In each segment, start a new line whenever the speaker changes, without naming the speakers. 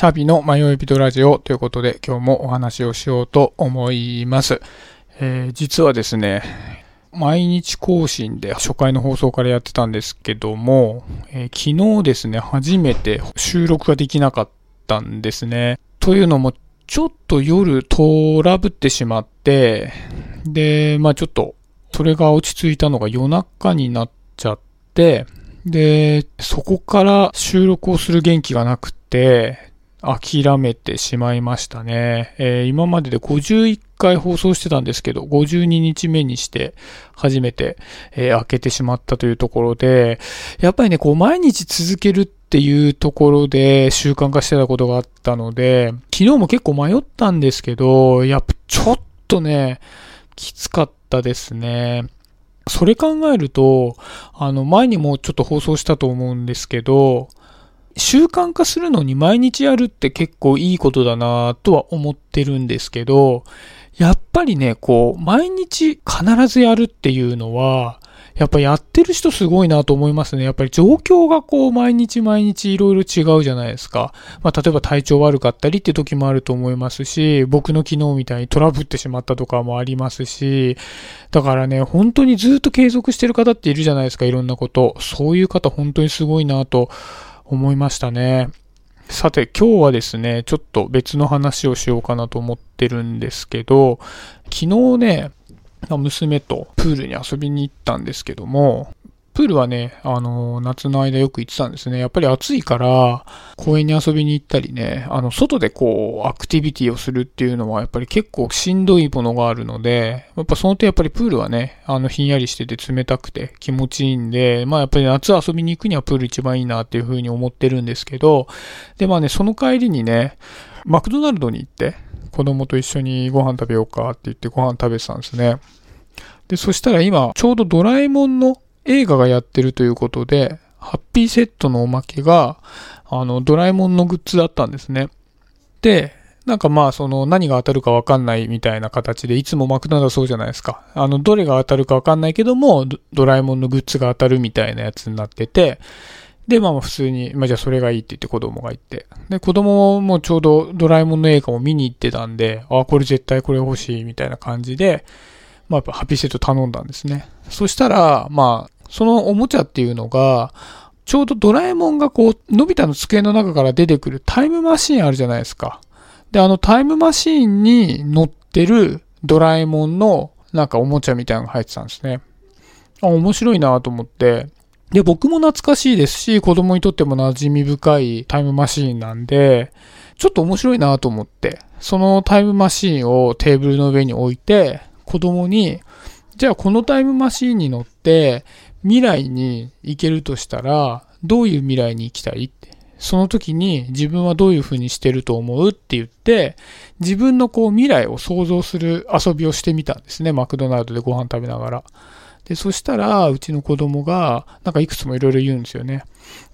シャビの迷い人ラジオということで今日もお話をしようと思います。えー、実はですね、毎日更新で初回の放送からやってたんですけども、えー、昨日ですね、初めて収録ができなかったんですね。というのも、ちょっと夜トラブってしまって、で、まあちょっと、それが落ち着いたのが夜中になっちゃって、で、そこから収録をする元気がなくて、諦めてしまいましたね。えー、今までで51回放送してたんですけど、52日目にして初めて、えー、開けてしまったというところで、やっぱりね、こう毎日続けるっていうところで習慣化してたことがあったので、昨日も結構迷ったんですけど、やっぱちょっとね、きつかったですね。それ考えると、あの、前にもちょっと放送したと思うんですけど、習慣化するのに毎日やるって結構いいことだなとは思ってるんですけど、やっぱりね、こう、毎日必ずやるっていうのは、やっぱやってる人すごいなと思いますね。やっぱり状況がこう毎日毎日いろいろ違うじゃないですか。まあ例えば体調悪かったりって時もあると思いますし、僕の昨日みたいにトラブってしまったとかもありますし、だからね、本当にずっと継続してる方っているじゃないですか、いろんなこと。そういう方本当にすごいなと思いましたね。さて、今日はですね、ちょっと別の話をしようかなと思ってるんですけど、昨日ね、娘とプールに遊びに行ったんですけども、プールはね、あの、夏の間よく行ってたんですね。やっぱり暑いから、公園に遊びに行ったりね、あの、外でこう、アクティビティをするっていうのは、やっぱり結構しんどいものがあるので、やっぱその点やっぱりプールはね、あの、ひんやりしてて冷たくて気持ちいいんで、まあやっぱり夏遊びに行くにはプール一番いいなっていうふうに思ってるんですけど、で、まあね、その帰りにね、マクドナルドに行って、子供と一緒にご飯食べようかって言ってご飯食べてたんですね。で、そしたら今、ちょうどドラえもんの映画がやってるということで、ハッピーセットのおまけが、あの、ドラえもんのグッズだったんですね。で、なんかまあ、その、何が当たるかわかんないみたいな形で、いつもマクドナルドそうじゃないですか。あの、どれが当たるかわかんないけども、ドラえもんのグッズが当たるみたいなやつになってて、で、まあ普通に、まあじゃあそれがいいって言って子供が言って。で、子供もちょうどドラえもんの映画も見に行ってたんで、あ、これ絶対これ欲しいみたいな感じで、まあ、やっぱハピセット頼んだんですね。そしたら、まあ、そのおもちゃっていうのが、ちょうどドラえもんがこう、のび太の机の中から出てくるタイムマシーンあるじゃないですか。で、あのタイムマシーンに乗ってるドラえもんのなんかおもちゃみたいなのが入ってたんですね。あ、面白いなと思って。で、僕も懐かしいですし、子供にとっても馴染み深いタイムマシーンなんで、ちょっと面白いなと思って、そのタイムマシーンをテーブルの上に置いて、子供に、じゃあこのタイムマシーンに乗って未来に行けるとしたら、どういう未来に行きたい？って。その時に自分はどういう風にしてると思う？って言って、自分のこう未来を想像する遊びをしてみたんですね。マクドナルドでご飯食べながら。で、そしたら、うちの子供が、なんかいくつもいろいろ言うんですよね。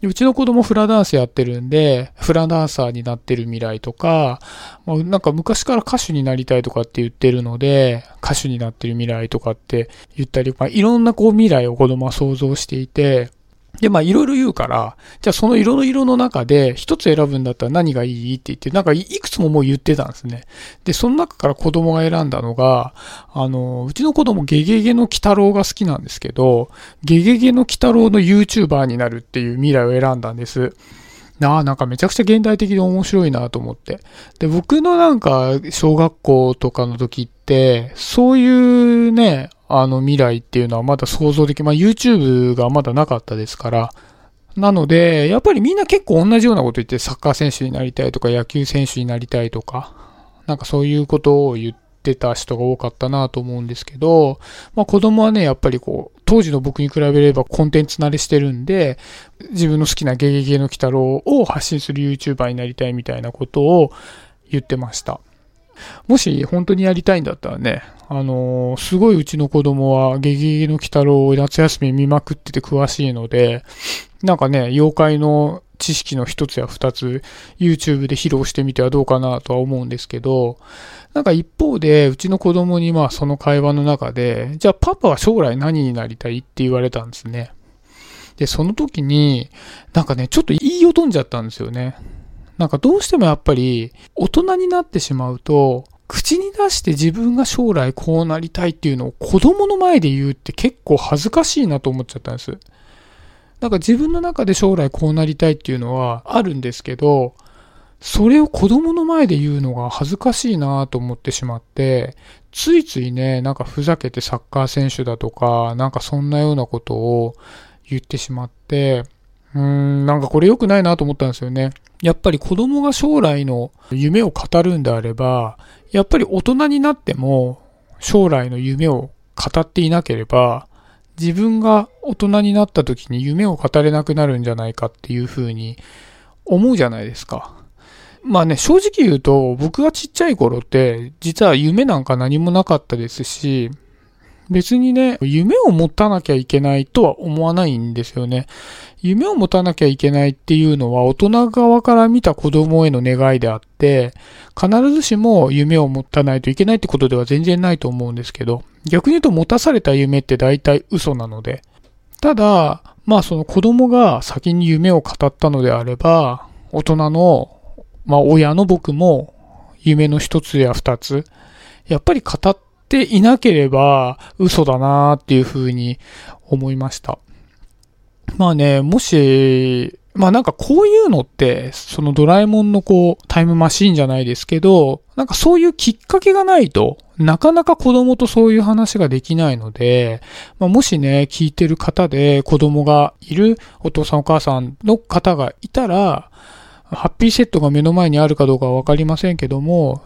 でうちの子供フラダンスやってるんで、フラダンサーになってる未来とか、まあ、なんか昔から歌手になりたいとかって言ってるので、歌手になってる未来とかって言ったり、まあ、いろんなこう未来を子供は想像していて、で、まあ、いろいろ言うから、じゃあその色の色の中で一つ選ぶんだったら何がいいって言って、なんかいくつももう言ってたんですね。で、その中から子供が選んだのが、あの、うちの子供ゲゲゲの鬼太郎が好きなんですけど、ゲゲゲの鬼太郎の YouTuber になるっていう未来を選んだんです。なあ、なんかめちゃくちゃ現代的で面白いなと思って。で、僕のなんか小学校とかの時って、そういうね、あの未来っていうのはまだ想像でき、まあ YouTube がまだなかったですから、なので、やっぱりみんな結構同じようなこと言って、サッカー選手になりたいとか、野球選手になりたいとか、なんかそういうことを言ってた人が多かったなと思うんですけど、まあ子供はね、やっぱりこう、当時の僕に比べればコンテンツ慣れしてるんで、自分の好きなゲゲゲの鬼太郎を発信する YouTuber になりたいみたいなことを言ってました。もし本当にやりたいんだったらね、あのー、すごいうちの子供はゲゲゲの鬼太郎を夏休み見まくってて詳しいので、なんかね、妖怪の知識の一つや二つ YouTube で披露してみてはどうかなとは思うんですけど、なんか一方でうちの子供にまあその会話の中で、じゃあパパは将来何になりたいって言われたんですね。で、その時に、なんかね、ちょっと言いよどんじゃったんですよね。なんかどうしてもやっぱり大人になってしまうと、口に出して自分が将来こうなりたいっていうのを子供の前で言うって結構恥ずかしいなと思っちゃったんです。なんか自分の中で将来こうなりたいっていうのはあるんですけど、それを子供の前で言うのが恥ずかしいなと思ってしまって、ついついね、なんかふざけてサッカー選手だとか、なんかそんなようなことを言ってしまって、うーん、なんかこれ良くないなと思ったんですよね。やっぱり子供が将来の夢を語るんであれば、やっぱり大人になっても将来の夢を語っていなければ、自分が大人になった時に夢を語れなくなるんじゃないかっていうふうに思うじゃないですか。まあね、正直言うと、僕がちっちゃい頃って、実は夢なんか何もなかったですし、別にね、夢を持たなきゃいけないとは思わないんですよね。夢を持たなきゃいけないっていうのは大人側から見た子供への願いであって、必ずしも夢を持たないといけないってことでは全然ないと思うんですけど、逆に言うと持たされた夢って大体嘘なので。ただ、まあその子供が先に夢を語ったのであれば、大人の、まあ親の僕も夢の一つや二つ、やっぱり語っていなければ嘘だなっていうふうに思いました。まあね、もし、まあなんかこういうのって、そのドラえもんのこう、タイムマシーンじゃないですけど、なんかそういうきっかけがないと、なかなか子供とそういう話ができないので、まあ、もしね、聞いてる方で子供がいるお父さんお母さんの方がいたら、ハッピーセットが目の前にあるかどうかはわかりませんけども、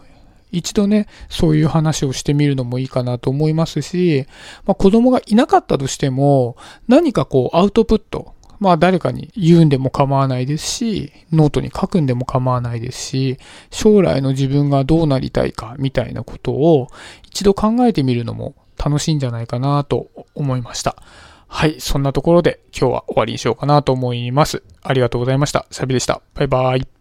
一度ね、そういう話をしてみるのもいいかなと思いますし、まあ、子供がいなかったとしても、何かこうアウトプット、まあ誰かに言うんでも構わないですし、ノートに書くんでも構わないですし、将来の自分がどうなりたいかみたいなことを一度考えてみるのも楽しいんじゃないかなと思いました。はい、そんなところで今日は終わりにしようかなと思います。ありがとうございました。シャビでした。バイバイ。